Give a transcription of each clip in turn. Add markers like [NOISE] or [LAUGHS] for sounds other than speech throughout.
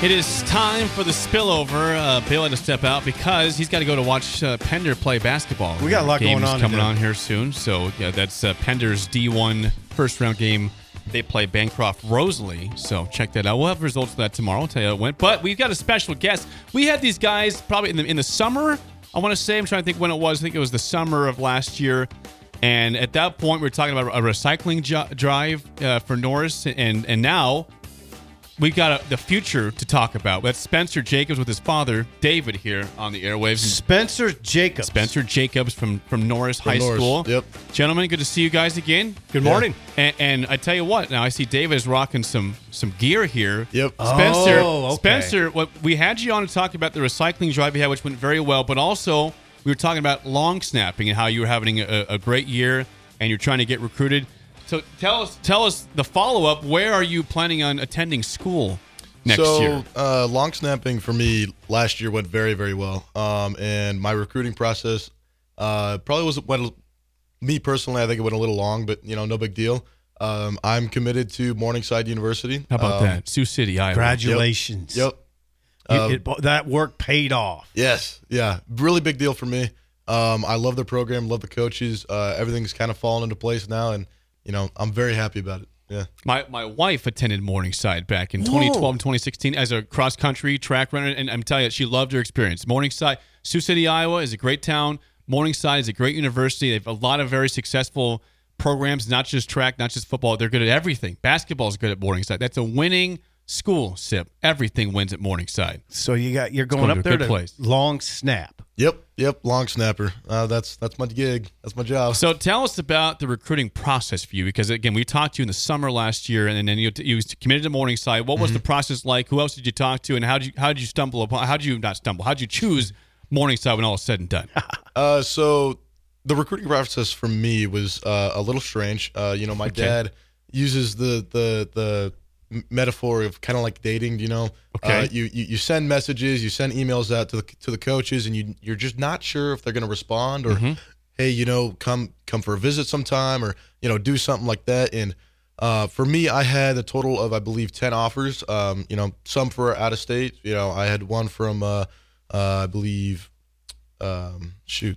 It is time for the spillover. Uh, Bill had to step out because he's got to go to watch uh, Pender play basketball. We got a lot Game's going on coming today. on here soon. So yeah, that's uh, Pender's D1 first round game. They play Bancroft Rosalie. So check that out. We'll have results of that tomorrow. I'll tell you how it went. But we've got a special guest. We had these guys probably in the in the summer. I want to say I'm trying to think when it was. I think it was the summer of last year. And at that point, we were talking about a recycling jo- drive uh, for Norris, and and now we got a, the future to talk about. That's Spencer Jacobs with his father, David, here on the airwaves. Spencer Jacobs. Spencer Jacobs from from Norris High Norris, School. yep. Gentlemen, good to see you guys again. Good morning. And, and I tell you what, now I see David is rocking some some gear here. Yep. Spencer, Oh, okay. Spencer, what we had you on to talk about the recycling drive you had, which went very well, but also we were talking about long snapping and how you were having a, a great year and you're trying to get recruited. So tell us, tell us the follow up. Where are you planning on attending school next so, year? uh, long snapping for me last year went very, very well. Um, and my recruiting process uh, probably was went me personally. I think it went a little long, but you know, no big deal. Um, I'm committed to Morningside University. How about Um, that? Sioux City, Iowa. Congratulations. Yep. You- Um, it- that work paid off. Yes, yeah, really big deal for me. Um, I love the program, love the coaches. Uh, everything's kind of fallen into place now, and you know I'm very happy about it. Yeah, My my wife attended Morningside back in 2012 and 2016 as a cross country track runner, and I'm telling you, she loved her experience. Morningside, Sioux City, Iowa, is a great town. Morningside is a great university. They have a lot of very successful programs, not just track, not just football. They're good at everything. Basketball is good at Morningside. That's a winning school. Sip everything wins at Morningside. So you got you're going going to up a there good to place. long snap. Yep, yep. Long snapper. Uh, that's that's my gig. That's my job. So tell us about the recruiting process for you, because again, we talked to you in the summer last year, and then you, you committed to Morningside. What was the process like? Who else did you talk to, and how did you how did you stumble upon? How did you not stumble? How did you choose Morningside when all is said and done? [LAUGHS] Uh, so the recruiting process for me was uh, a little strange. Uh, you know, my Okay. dad uses the the the metaphor of kind of like dating. You know, Okay. uh, you, you you send messages, you send emails out to the to the coaches, and you you're just not sure if they're going to respond or hey, you know, come come for a visit sometime or you know do something like that. And uh, for me, I had a total of I believe ten offers. Um, you know, some for out of state. You know, I had one from uh, uh, I believe um, shoot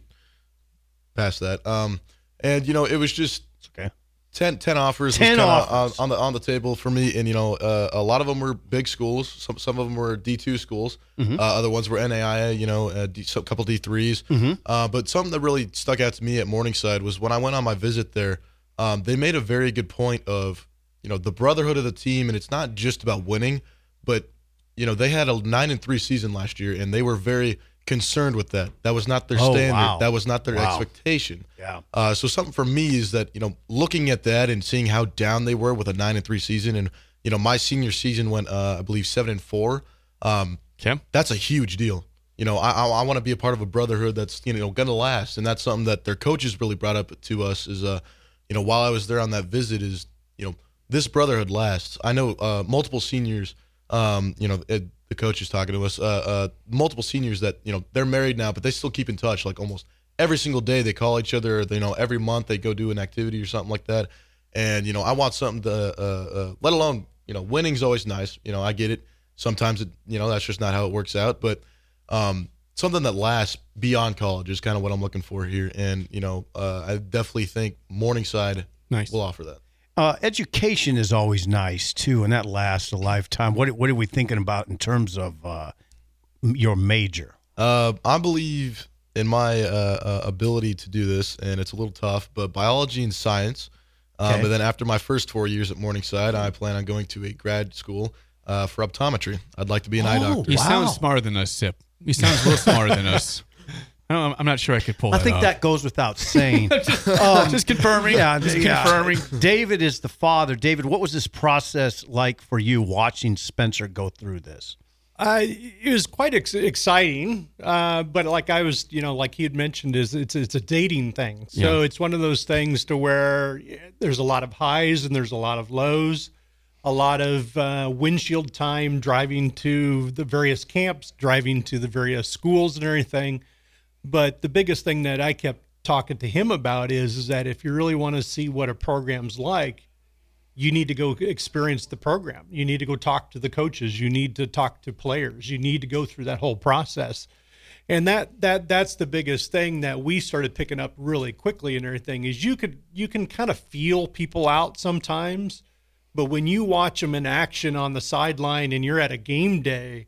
past that. Um, and you know, it was just okay. 10, 10 offers. 10 was offers. on, on the on the table for me, and you know, uh, a lot of them were big schools. Some some of them were D two schools. Mm-hmm. Uh, other ones were NAIA. You know, a D, so- couple D 3s Mm-hmm. Uh, but something that really stuck out to me at Morningside was when I went on my visit there. Um, they made a very good point of you know the brotherhood of the team, and it's not just about winning, but you know they had a nine and three season last year, and they were very concerned with that. That was not their Oh, standard. wow. That was not their Wow. expectation. Yeah. Uh, so something for me is that you know looking at that and seeing how down they were with a nine and three season, and you know my senior season went uh, I believe seven and four. Um, Okay. that's a huge deal. You know, I I, I want to be a part of a brotherhood that's you know going to last, and that's something that their coaches really brought up to us. Is uh, you know, while I was there on that visit, is you know this brotherhood lasts. I know uh, multiple seniors. Um, you know, it, the coach is talking to us. Uh, uh, multiple seniors that you know they're married now, but they still keep in touch. Like almost every single day, they call each other. They, you know, every month they go do an activity or something like that. And you know, I want something to. Uh, uh, let alone you know, winning's always nice. You know, I get it. Sometimes it, you know, that's just not how it works out. But um, something that lasts beyond college is kind of what I'm looking for here. And you know, uh, I definitely think Morningside Nice. will offer that. Uh, education is always nice too, and that lasts a lifetime. What what are we thinking about in terms of uh, your major? Uh, I believe in my uh, uh, ability to do this, and it's a little tough, but biology and science. Um, Okay. But then after my first four years at Morningside, I plan on going to a grad school uh, for optometry. I'd like to be an eye Oh, doctor. He Wow. sounds smarter than us, Sip. He sounds a little smarter than us. [LAUGHS] I don't, I'm not sure I could pull I that think off. that goes without saying. [LAUGHS] just confirming. yeah, just yeah. confirming. David is the father. David, what was this process like for you watching Spencer go through this? Uh, it was quite ex- exciting, uh, but like I was, you know, like he had mentioned, is it's it's a dating thing. So Yeah. it's one of those things to where there's a lot of highs and there's a lot of lows, a lot of uh, windshield time driving to the various camps, driving to the various schools and everything. But the biggest thing that I kept talking to him about is, is that if you really want to see what a program's like, you need to go experience the program. You need to go talk to the coaches. You need to talk to players. You need to go through that whole process. And that that that's the biggest thing that we started picking up really quickly and everything is you could you can kind of feel people out sometimes, but when you watch them in action on the sideline and you're at a game day,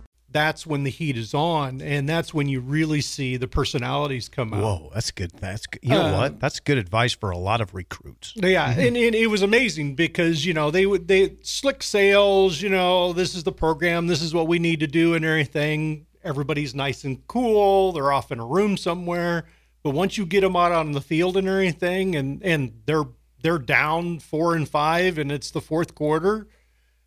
that's when the heat is on, and that's when you really see the personalities come out. Whoa, that's good. That's good. You know Uh, what? That's good advice for a lot of recruits. Yeah, and, and it was amazing because you know they would they slick sales. You know, this is the program. This is what we need to do and everything. Everybody's nice and cool. They're off in a room somewhere. But once you get them out on the field and everything, and and they're they're down four and five, and it's the fourth quarter.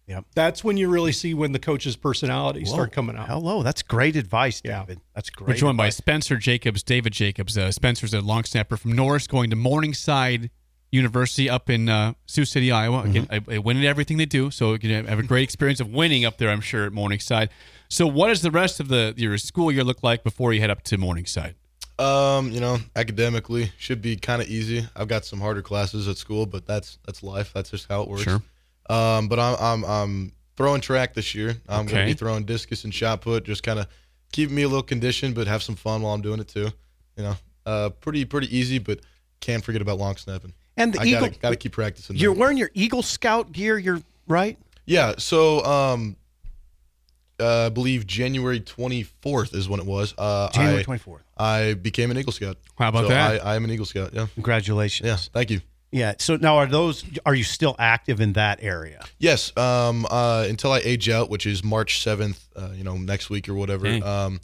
Yep. That's when you really see when the coach's personalities start coming out. Hello, that's great advice, Yeah. David. That's great. We're joined by. Spencer Jacobs, David Jacobs. Uh, Spencer's a long snapper from Norris, going to Morningside University up in uh, Sioux City, Iowa. Again, I, I win at everything they do, so you can have a great experience of winning up there. I'm sure at Morningside. So, what does the rest of the your school year look like before you head up to Morningside? Um, you know, academically should be kind of easy. I've got some harder classes at school, but that's that's life. That's just how it works. Sure. Um, but I'm I'm I'm throwing track this year. I'm gonna be throwing discus and shot put, just kind of keeping me a little conditioned, but have some fun while I'm doing it too. You know, uh, pretty pretty easy, but can't forget about long snapping. And the I Eagle, gotta gotta keep practicing. You're that. wearing your Eagle Scout gear. You're right. Yeah. So um, uh, I believe January 24th is when it was. Uh, January I- 24th. I became an Eagle Scout. How about So that? I, I am an Eagle Scout. Yeah. Congratulations. Yeah. Thank you. Yeah. So now, are those? Are you still active in that area? Yes. Um. Uh. Until I age out, which is March seventh. Uh. You know, next week or whatever. Dang. Um.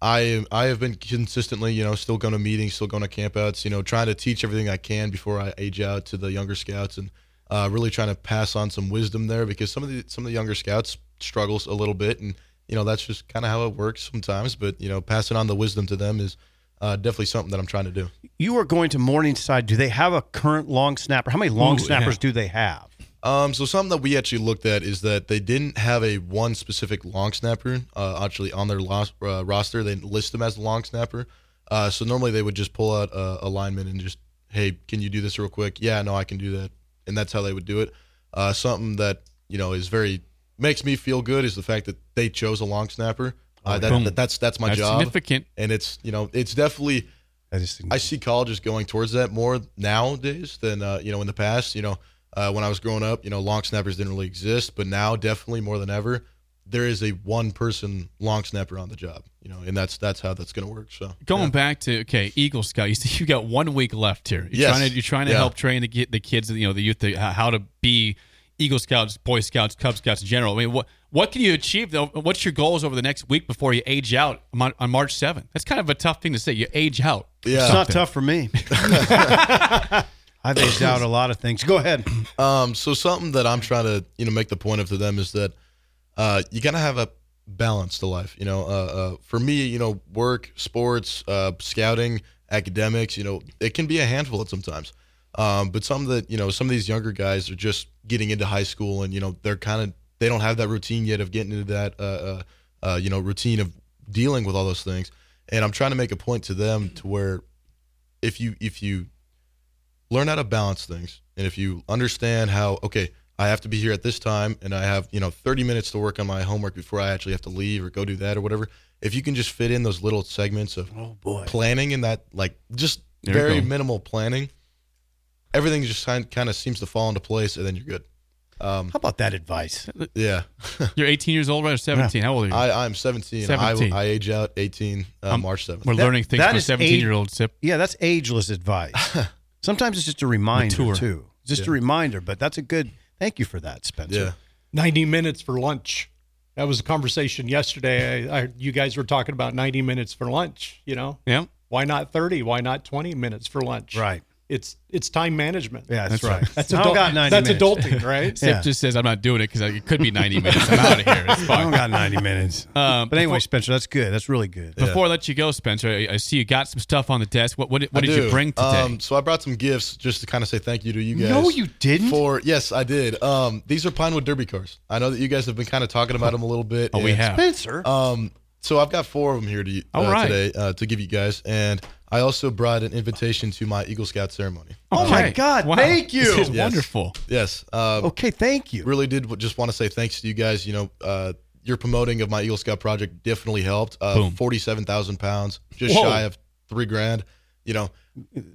I I have been consistently, you know, still going to meetings, still going to campouts. You know, trying to teach everything I can before I age out to the younger scouts, and uh, really trying to pass on some wisdom there because some of the some of the younger scouts struggles a little bit, and you know that's just kind of how it works sometimes. But you know, passing on the wisdom to them is uh, definitely something that I'm trying to do. You are going to Morningside. Do they have a current long snapper? How many long Ooh, snappers yeah. do they have? Um, so something that we actually looked at is that they didn't have a one specific long snapper uh, actually on their los- uh, roster. They list them as a long snapper. Uh, so normally they would just pull out a, a lineman and just, hey, can you do this real quick? Yeah, no, I can do that, and that's how they would do it. Uh, something that you know is very makes me feel good is the fact that they chose a long snapper. Uh, that, that- that's that's my That's job, significant. and it's you know it's definitely I see colleges going towards that more nowadays than uh, you know in the past. You know, uh, when I was growing up, you know, long snappers didn't really exist, but now definitely more than ever, there is a one person long snapper on the job. You know, and that's that's how that's going to work. So Going back to okay, Eagle Scout. You see, [LAUGHS] you got one week left here. You're Yes. trying to you're trying to Yeah. help train the get the kids, you know, the youth, the, how to be Eagle Scouts, Boy Scouts, Cub Scouts in general. I mean, what what can you achieve though? What's your goals over the next week before you age out on, on March seventh? That's kind of a tough thing to say. You age out. Yeah. It's not tough for me. [LAUGHS] [LAUGHS] I've aged out a lot of things. Go ahead. [CLEARS THROAT] Um, so something that I'm trying to, you know, make the point of to them is that uh, you gotta have a balance to life. You know, uh, uh, for me, you know, work, sports, uh, scouting, academics, you know, it can be a handful at sometimes. Um, but some that you know, some of these younger guys are just getting into high school, and you know, they're kind of they don't have that routine yet of getting into that, uh, uh, uh, you know, routine of dealing with all those things. And I'm trying to make a point to them to where if you if you learn how to balance things and if you understand how okay i have to be here at this time and i have you know 30 minutes to work on my homework before i actually have to leave or go do that or whatever if you can just fit in those little segments of Oh boy. planning and that like just There very minimal planning everything just kind kind of seems to fall into place and then you're good um How about that advice? yeah [LAUGHS] You're 18 years old, right? Or 17? How old are you? i i'm 17, 17. I, I age out 18 uh, Um, march 7th We're That- learning things that from a is 17 age- year old sip. Yeah, that's ageless advice. [LAUGHS] Sometimes it's just a reminder Mature. too. Just a reminder, but that's a good. Thank you for that, Spencer. yeah 90 minutes for lunch. That was a conversation yesterday. I, I, you guys were talking about 90 minutes for lunch. You know, Yeah. why not 30? Why not 20 minutes for lunch? Right. It's it's time management. Yeah, that's, That's right. right. That's I adult, got 90 That's minutes. adulting, right? [LAUGHS] Sip Yeah. just says, I'm not doing it because it could be 90 minutes. I'm out of here. It's [LAUGHS] I fine. don't got 90 minutes. [LAUGHS] Um, but anyway, before- Spencer, that's good. That's really good. Before I let you go, Spencer, I, I see you got some stuff on the desk. What what, did- what I did you bring today? Um, so I brought some gifts just to kind of say thank you to you guys. No, you didn't? For yes, I did. Um, these are Pinewood Derby cars. I know that you guys have been kind of talking about them a little bit. oh, we have. Spencer. Um, so I've got four of them here to uh, All right. today uh, to give you guys, and I also brought an invitation to my Eagle Scout ceremony. oh my God! Wow. Thank you. This is Yes. wonderful. Yes. Uh, Okay, thank you. Really did just want to say thanks to you guys. You know, uh, your promoting of my Eagle Scout project definitely helped. Uh, Boom. Forty-seven thousand pounds, just Whoa. shy of three grand. You know,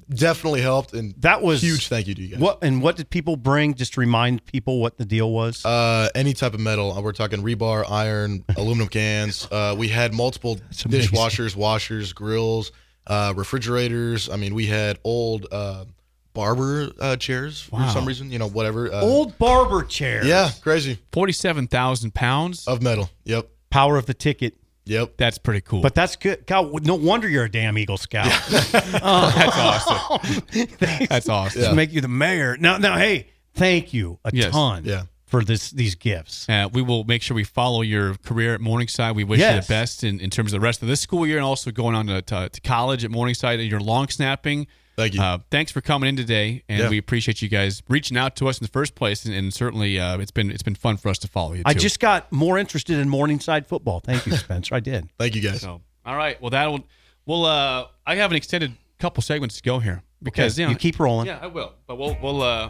definitely helped, and That was huge. Thank you to you guys. What and what did people bring? Just to remind people what the deal was. Uh, any type of metal. Uh, We're talking rebar, iron, [LAUGHS] aluminum cans. Uh, we had multiple dishwashers, washers, grills, uh, refrigerators. I mean, we had old uh, barber uh, chairs for some reason. You know, whatever. Uh, Old barber chair. Yeah, crazy 47,000 pounds. of metal. Yep, Power of the ticket. yep. That's pretty cool. But that's good. God, no wonder you're a damn Eagle Scout. [LAUGHS] [LAUGHS] that's awesome. [LAUGHS] That's awesome. To make you the mayor. Now, now, hey, thank you a Yes. ton. Yeah. For this, these gifts. Uh, we will make sure we follow your career at Morningside. We wish you the best in, in terms of the rest of this school year and also going on to, to, to college at Morningside and your long snapping. Thank you. Uh, thanks for coming in today, and Yeah. we appreciate you guys reaching out to us in the first place. And, and certainly, uh, it's been it's been fun for us to follow you. I too. just got more interested in Morningside football. Thank you, Spencer. I did. Thank you guys. So, all right. Well, that'll. Well, uh, I have an extended couple segments to go here because Okay, you, know, you keep rolling. Yeah, I will. But we'll we'll uh,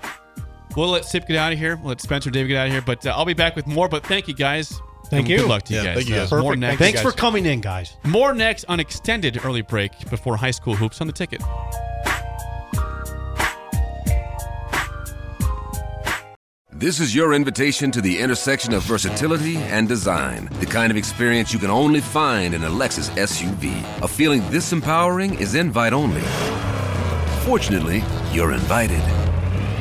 we'll let Sip get out of here. We'll let Spencer, and Dave get out of here. But uh, I'll be back with more. But thank you guys. Thank And you. Good luck to you Yeah, guys. thank you guys. Uh, More next. Thanks for coming in, guys. More next on extended early break before high school hoops on the ticket. This is your invitation to the intersection of versatility and design. The kind of experience you can only find in a Lexus SUV. A feeling this empowering is invite only. Fortunately, you're invited.